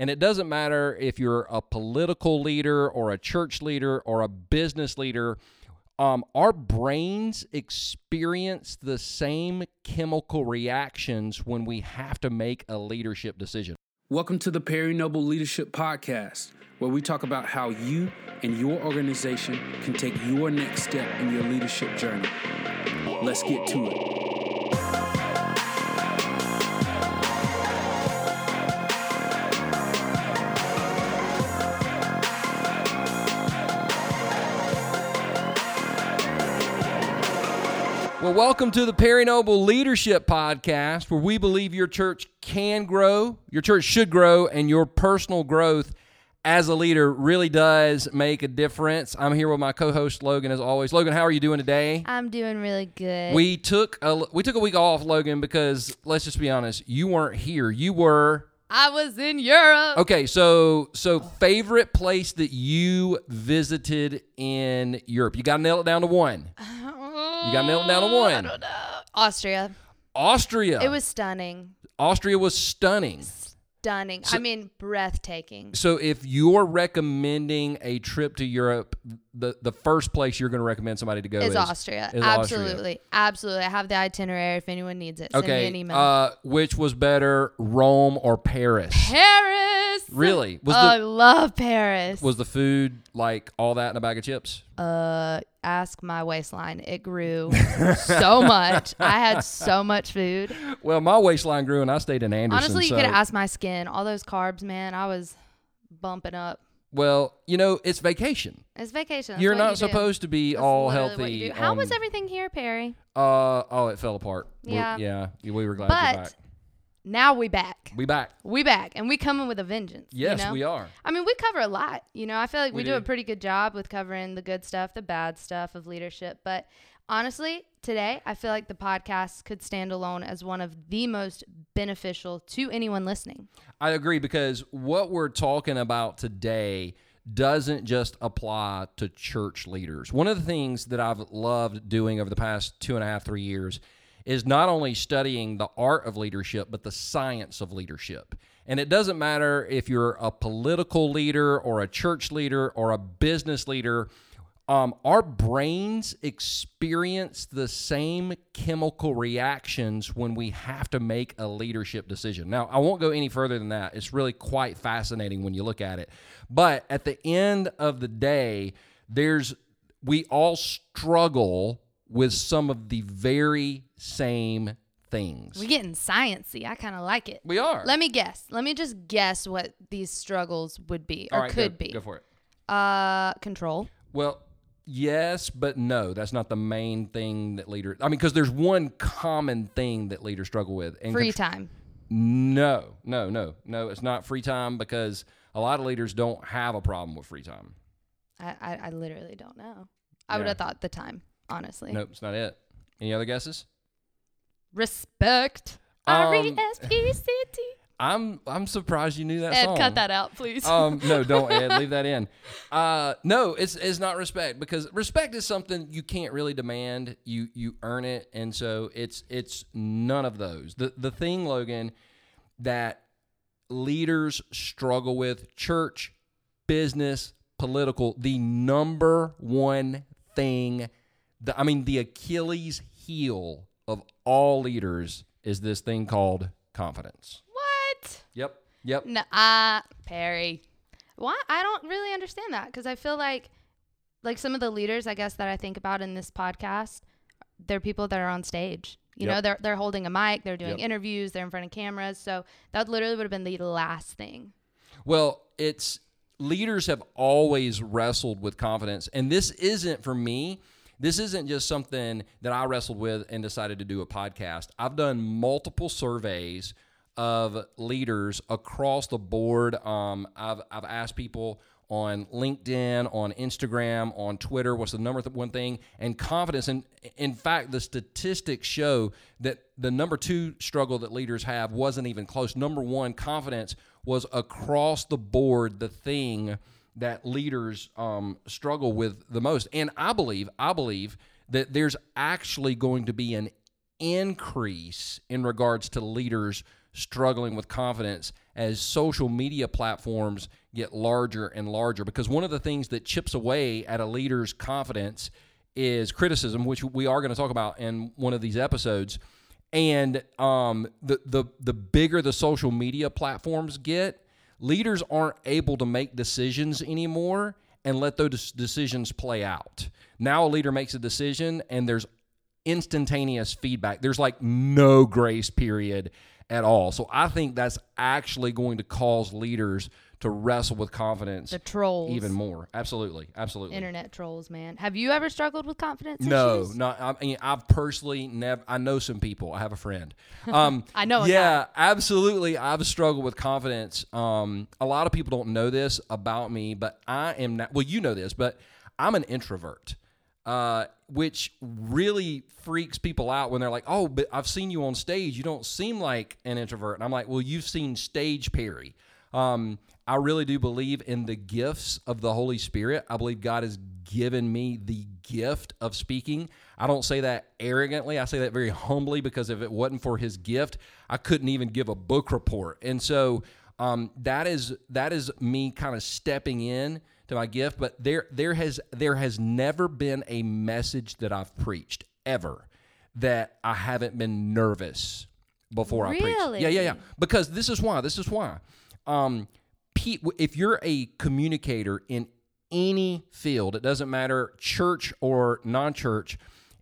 And it doesn't matter if you're a political leader or a church leader or a business leader. Um, our brains experience the same chemical reactions when we have to make a leadership decision. Welcome to the Perry Noble Leadership Podcast, where we talk about how you and your organization can take your next step in your leadership journey. Let's get to it. Well, welcome to the Perry Noble Leadership Podcast, where we believe your church can grow, your church should grow, and your personal growth as a leader really does make a difference. I'm here with my co-host Logan, as always. Logan, how are you doing today? I'm doing really good. We took a we took a week off, Logan, because let's just be honest, you weren't here. You were I was in Europe. okay. So so favorite place that you visited in Europe? You got to nail it down to one. You got it down to mm, I one. don't know. Austria. Austria. It was stunning. Austria was stunning. Stunning. I mean, breathtaking. So if you're recommending a trip to Europe, the the first place you're going to recommend somebody to go Is is Austria. is Austria. Absolutely. Absolutely. I have the itinerary if anyone needs it. Send me Okay. an email. Uh, which was better, Rome or Paris? Paris. Really? Was Oh, I love Paris. was the food like all that in a bag of chips? uh, ask my waistline. It grew so much. I had so much food. Well, my waistline grew, and I stayed in Anderson. Honestly, you so- could ask my skin. All those carbs, man, I was bumping up. Well, you know, it's vacation. It's vacation. That's you're what not you do. supposed to be That's all literally what healthy. do. How was everything here, Perry? Uh oh, it fell apart. We- Yeah. yeah. We were glad you're But back. now we back. We back. We back, and we coming with a vengeance. you Yes, know? we are. I mean, we cover a lot. You know, I feel like we, We do. do. a pretty good job with covering the good stuff, the bad stuff of leadership. But honestly, today I feel like the podcast could stand alone as one of the most beneficial to anyone listening. I agree because what we're talking about today doesn't just apply to church leaders. One of the things that I've loved doing over the past two and a half, three years is not only studying the art of leadership, but the science of leadership. And it doesn't matter if you're a political leader or a church leader or a business leader um, our brains experience the same chemical reactions when we have to make a leadership decision. Now, I won't go any further than that. It's really quite fascinating when you look at it. But at the end of the day, there's we all struggle with some of the very same things. We're getting sciencey. I kind of like it. We are. Let me guess. Let me just guess what these struggles would be or All right, could go, be. Go for it. Uh, control. Well, yes, but no. That's not the main thing that leaders. I mean, because there's one common thing that leaders struggle with. And Free contr- time. No, no, no, no. It's not free time because a lot of leaders don't have a problem with free time. I, I, I literally don't know. I would have thought the time, honestly. Nope, it's not it. Any other guesses? Respect. Um, R E S P C T. I'm I'm surprised you knew that Ed, song. cut that out, please. um, no, don't Ed, leave that in. Uh, no, it's it's not respect because respect is something you can't really demand. You you earn it, and so it's it's none of those. The the thing, Logan, that leaders struggle with, church, business, political, the number one thing, the, I mean, the Achilles heel of all leaders is this thing called confidence. What? Yep. Yep. No, uh, Perry. Why? I don't really understand that because I feel like, like some of the leaders, I guess that I think about in this podcast, they're people that are on stage. You Yep. know, they're they're holding a mic, they're doing Yep. interviews, they're in front of cameras. So that literally would have been the last thing. Well, it's leaders have always wrestled with confidence, and this isn't for me. This isn't just something that I wrestled with and decided to do a podcast. I've done multiple surveys of leaders across the board. Um, I've I've asked people on LinkedIn, on Instagram, on Twitter, what's the number th- one thing, and confidence. And in fact, the statistics show that the number two struggle that leaders have wasn't even close. Number one, confidence was across the board the thing that leaders um, struggle with the most. And I believe, I believe that there's actually going to be an increase in regards to leaders struggling with confidence as social media platforms get larger and larger. Because one of the things that chips away at a leader's confidence is criticism, which we are going to talk about in one of these episodes. And um, the the the bigger the social media platforms get, leaders aren't able to make decisions anymore and let those decisions play out. Now a leader makes a decision and there's instantaneous feedback. There's like no grace period at all. So I think that's actually going to cause leaders to wrestle with confidence The trolls. even more. Absolutely. Absolutely. Internet trolls, man. Have you ever struggled with confidence No, issues? not. I mean, I've personally never. I know some people. I have a friend. Um, I know Yeah, absolutely. I've struggled with confidence. Um, a lot of people don't know this about me, but I am not. Well, you know this, but I'm an introvert, uh, which really freaks people out when they're like, "Oh, but I've seen you on stage. You don't seem like an introvert." And I'm like, "Well, you've seen stage Perry." Um, I really do believe in the gifts of the Holy Spirit. I believe God has given me the gift of speaking. I don't say that arrogantly. I say that very humbly because if it wasn't for His gift, I couldn't even give a book report. And so um, that is that is me kind of stepping in to my gift. But there there has there has never been a message that I've preached ever that I haven't been nervous before I preach. Yeah, yeah, yeah. Because this is why. This is why. Um, pe- if you're a communicator in any field, it doesn't matter church or non-church.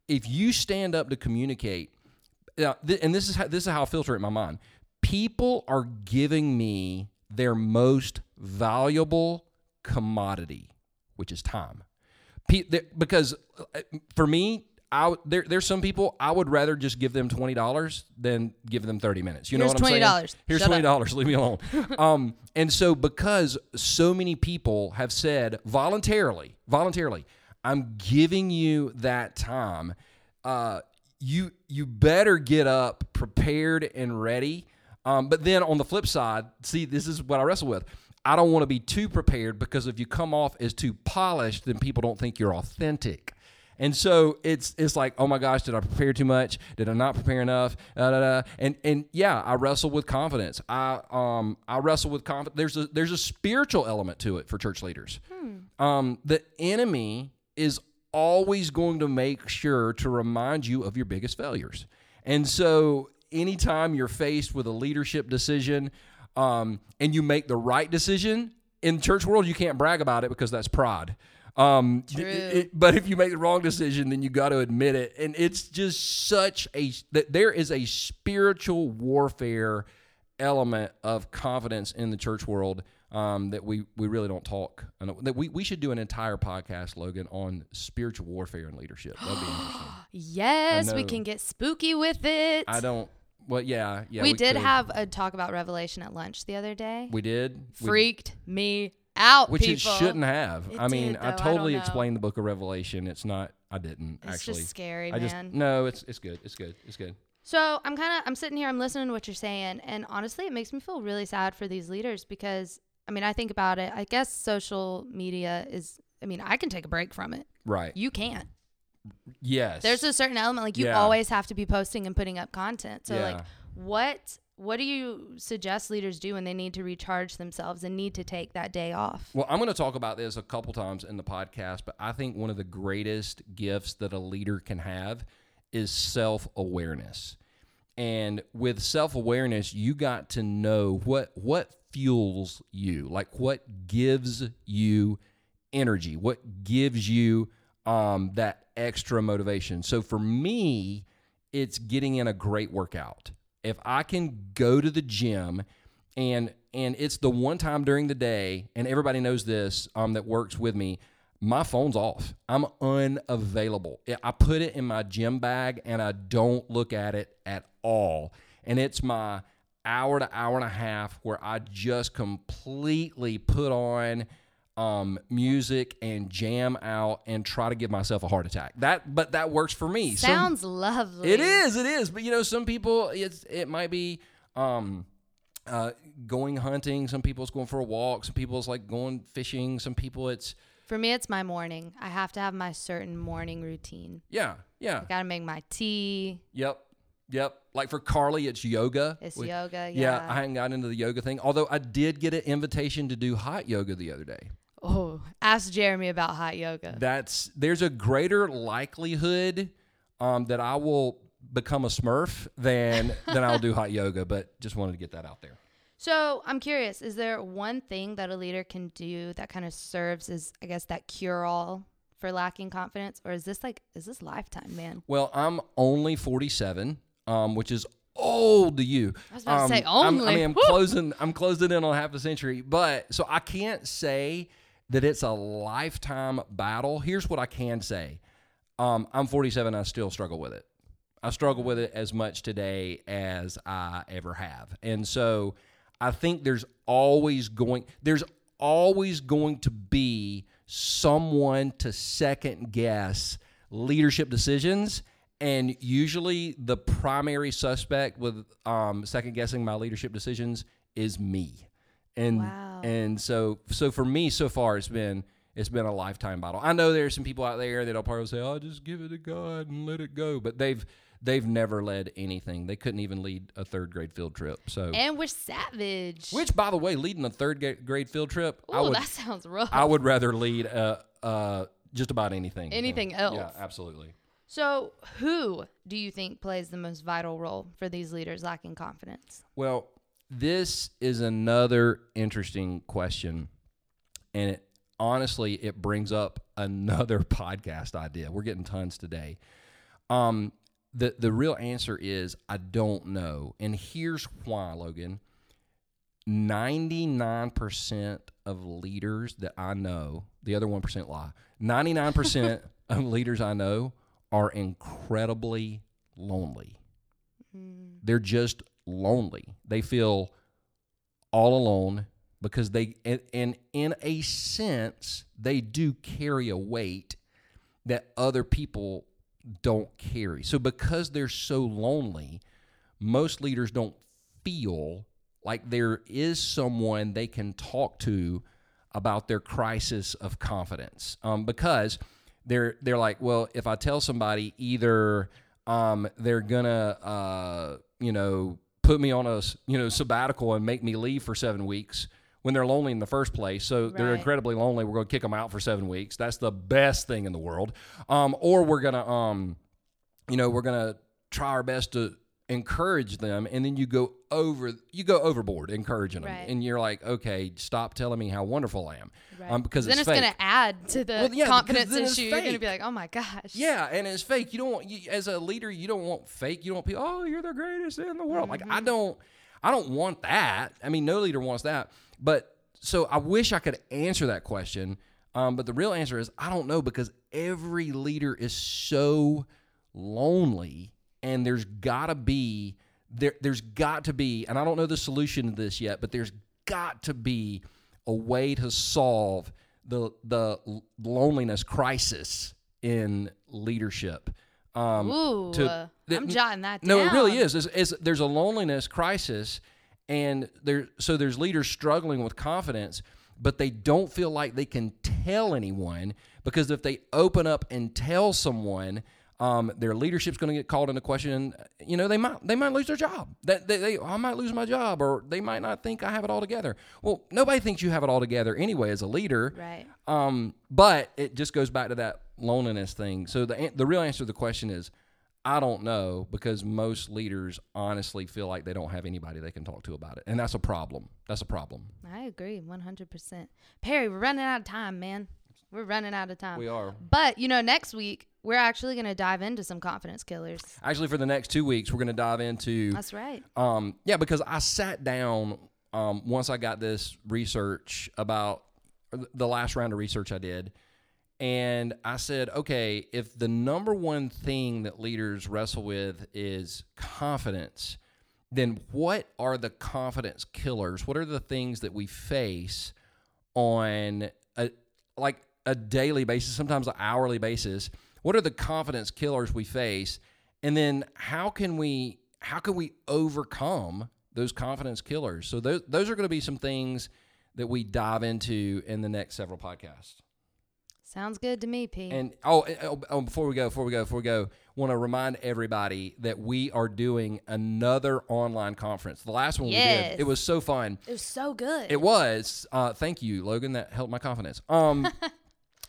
If you stand up to communicate, now, th- and this is how, this is how I filter it in my mind. People are giving me their most valuable commodity, which is time. Because uh, for me, I there, there's some people I would rather just give them twenty dollars than give them thirty minutes. You know what I'm saying? $20. Here's Shut twenty dollars. Leave me alone. um, and so because so many people have said voluntarily, voluntarily, I'm giving you that time. Uh, you you better get up prepared and ready. Um, but then on the flip side, see, this is what I wrestle with. I don't want to be too prepared because if you come off as too polished, then people don't think you're authentic. And so it's it's like, oh my gosh, did I prepare too much? Did I not prepare enough? Da, da, da. And and yeah, I wrestle with confidence. I um I wrestle with confidence. There's a there's a spiritual element to it for church leaders. Um, the enemy is always going to make sure to remind you of your biggest failures. And so anytime you're faced with a leadership decision um, and you make the right decision in church world, you can't brag about it because that's pride. Um, it- it- but if you make the wrong decision, then you got to admit it. And it's just such a that there is a spiritual warfare element of confidence in the church world um, that we we really don't talk. and That we we should do an entire podcast, Logan, on spiritual warfare and leadership. That'd be interesting. Yes, we can get spooky with it. I don't. Well, yeah, yeah. we, did could. have a talk about Revelation at lunch the other day. We did. We- Freaked me out, which people. it shouldn't have. It I mean, did, I though. I totally don't explained the book of Revelation. It's not. I didn't actually. It's actually. just scary, I just man. no. It's it's good. It's good. It's good. So I'm kind of I'm sitting here, I'm listening to what you're saying, and honestly, it makes me feel really sad for these leaders because I mean, I think about it. I guess social media is. I mean, I can take a break from it. Right. You can't. Yes. There's a certain element like you Yeah. always have to be posting and putting up content. So Yeah. like, what what do you suggest leaders do when they need to recharge themselves and need to take that day off? Well, I'm going to talk about this a couple times in the podcast, but I think one of the greatest gifts that a leader can have is self awareness. And with self awareness, you got to know what what fuels you, like what gives you energy, what gives you um, that extra motivation. So for me, it's getting in a great workout. If I can go to the gym and and it's the one time during the day, and everybody knows this um, that works with me. My phone's off. I'm unavailable. I- put it in my gym bag and I don't look at it at all. And it's my hour to hour and a half where I just completely put on um, music and jam out and try to give myself a heart attack. That, but that works for me. Some- Sounds lovely. it is, it is. But you know, some people it's it might be um uh going hunting, some people it's going for a walk, some people it's like going fishing, some people it's For me, it's my morning. I have to have my certain morning routine. yeah, yeah. I got to make my tea. Yep. Yep. Like for Carly, it's yoga. It's yoga. Yeah. Yeah, I hadn't gotten into the yoga thing. Although I did get an invitation to do hot yoga the other day. Ask Jeremy about hot yoga. That's there's a greater likelihood um, that I will become a Smurf than than I'll do hot yoga. But just wanted to get that out there. So I'm curious, is there one thing that a leader can do that kind of serves as, I guess, that cure all for lacking confidence? Or is this like, is this lifetime, man? Well, I'm only 47, um, which is old to you. I was about to say I'm- I mean, I'm Woo! closing. I'm closing in on half a century, but so I can't say that it's a lifetime battle. Here's what I can say: um, I'm 47. I still struggle with it. I struggle with it as much today as I ever have, and so I think there's always going. There's always going to be someone to second guess leadership decisions and usually the primary suspect with um, second guessing my leadership decisions is me and Wow. and so so for me so far it's been it's been a lifetime battle i know there's some people out there that'll probably say oh just give it to god and let it go but they've they've never led anything they couldn't even lead a third grade field trip so And we're savage. which by the way leading a third grade field trip i would that sounds rough. i would rather lead uh uh just about anything Anything yeah, else. yeah absolutely so, who do you think plays the most vital role for these leaders lacking confidence? Well, this is another interesting question, and it, honestly, it brings up another podcast idea. We're getting tons today. Um, the the real answer is I don't know, and here's why, Logan. Ninety nine percent of leaders that I know, the other one percent lie. Ninety nine percent of leaders I know are incredibly lonely. They're just lonely. They feel all alone because they and, and in a sense they do carry a weight that other people don't carry. So because they're so lonely, most leaders don't feel like there is someone they can talk to about their crisis of confidence. Um, because they're they're like, well, if I tell somebody, either um, they're gonna uh, you know put me on a you know sabbatical and make me leave for seven weeks when they're lonely in the first place. So they're incredibly lonely. We're going to kick them out for seven weeks. That's the best thing in the world. Um, or we're gonna um, you know, we're gonna try our best to encourage them, and then you go over, you go overboard encouraging them, Right. and you're like, okay, stop telling me how wonderful I am, um, because then it's it's going to add to the Well, yeah, confidence issue. You're going to be like, oh my gosh. Yeah, and it's fake. You don't want you, as a leader, you don't want fake. You don't want people. Oh, you're the greatest in the world. Like Mm-hmm. I don't, I don't want that. I mean, no leader wants that. But so I wish I could answer that question. Um, but the real answer is I don't know because every leader is so lonely, and there's got to be there. There's got to be, and I don't know the solution to this yet, but there's got to be a way to solve the the loneliness crisis in leadership. Um, Ooh, to- uh, that- I'm jotting that down. no, it really is. Is, is there's a loneliness crisis, and there so there's leaders struggling with confidence, but they don't feel like they can tell anyone because if they open up and tell someone, um, their leadership's going to get called into question. You know, they might they might lose their job. That they, they I might lose my job, or they might not think I have it all together. Well, nobody thinks you have it all together anyway as a leader. Right. Um, but it just goes back to that loneliness thing. So the the real answer to the question is, I don't know because most leaders honestly feel like they don't have anybody they can talk to about it, and that's a problem. That's a problem. I agree 100%. Perry, we're running out of time, man. We're running out of time. We are But, you know, next week, we're actually going to dive into some confidence killers. actually for the next two weeks. We're going to dive into That's right. Um, yeah, because I sat down um, once I got this research about the last round of research I did, and I said, okay, if the number one thing that leaders wrestle with is confidence, then what are the confidence killers? What are the things that we face on a like a daily basis, sometimes an hourly basis? What are the confidence killers we face? And then how can we how can we overcome those confidence killers? So those those are going to be some things that we dive into in the next several podcasts. Sounds good to me, P. And oh, oh, oh, before we go, before we go, before we go, want to remind everybody that we are doing another online conference. The last one we Yes. did, it was so fun. it was so good. It was. Uh, thank you, Logan. That helped my confidence. Um,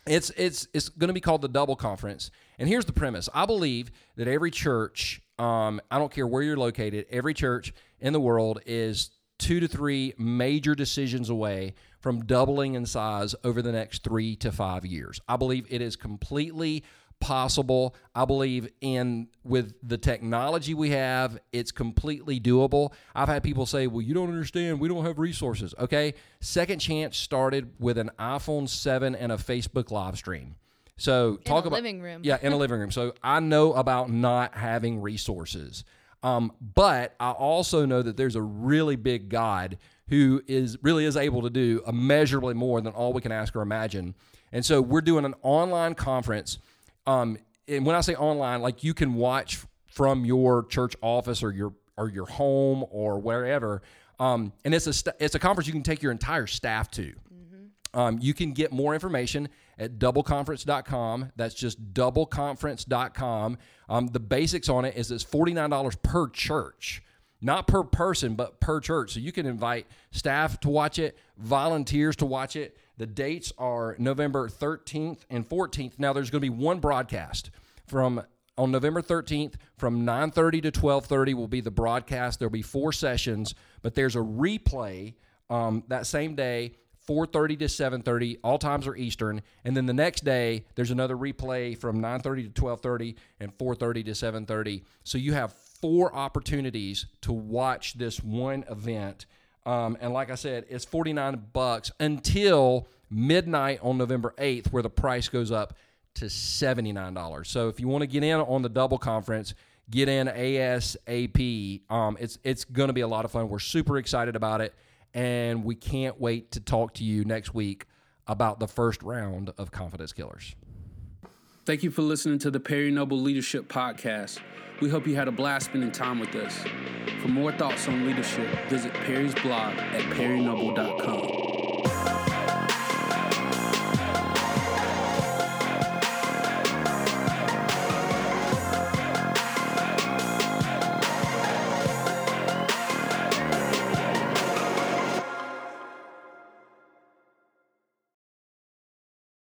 it's it's it's going to be called the Double Conference. And here's the premise: I believe that every church, um, I don't care where you're located, every church in the world is two to three major decisions away from doubling in size over the next three to five years. I believe it is completely possible. I believe in with the technology we have, it's completely doable. I've had people say, "Well, you don't understand. We don't have resources." Okay? Second Chance started with an iPhone 7 and a Facebook live stream. So, talk a about living room. Yeah, in a living room. So, I know about not having resources. Um, but I also know that there's a really big God who is really is able to do immeasurably more than all we can ask or imagine. And so we're doing an online conference. Um, and when I say online, like you can watch from your church office or your or your home or wherever. Um, and it's a st- it's a conference you can take your entire staff to. Um, you can get more information at doubleconference.com. That's just doubleconference.com. Um, the basics on it is it's $49 per church, not per person, but per church. So you can invite staff to watch it, volunteers to watch it. The dates are November 13th and 14th. Now, there's going to be one broadcast from on November 13th from 9:30 to 12:30 will be the broadcast. There'll be four sessions, but there's a replay um, that same day 4:30 to 7:30. All times are Eastern, and then the next day there's another replay from 9:30 to 12:30 and 4:30 to 7:30. So you have four opportunities to watch this one event. Um, and like I said, it's 49 bucks until midnight on November 8th, where the price goes up to $79. So if you want to get in on the double conference, get in ASAP. Um, it's it's going to be a lot of fun. We're super excited about it, and we can't wait to talk to you next week about the first round of Confidence Killers. Thank you for listening to the Perry Noble Leadership Podcast. We hope you had a blast spending time with us. For more thoughts on leadership, visit Perry's blog at perrynoble.com.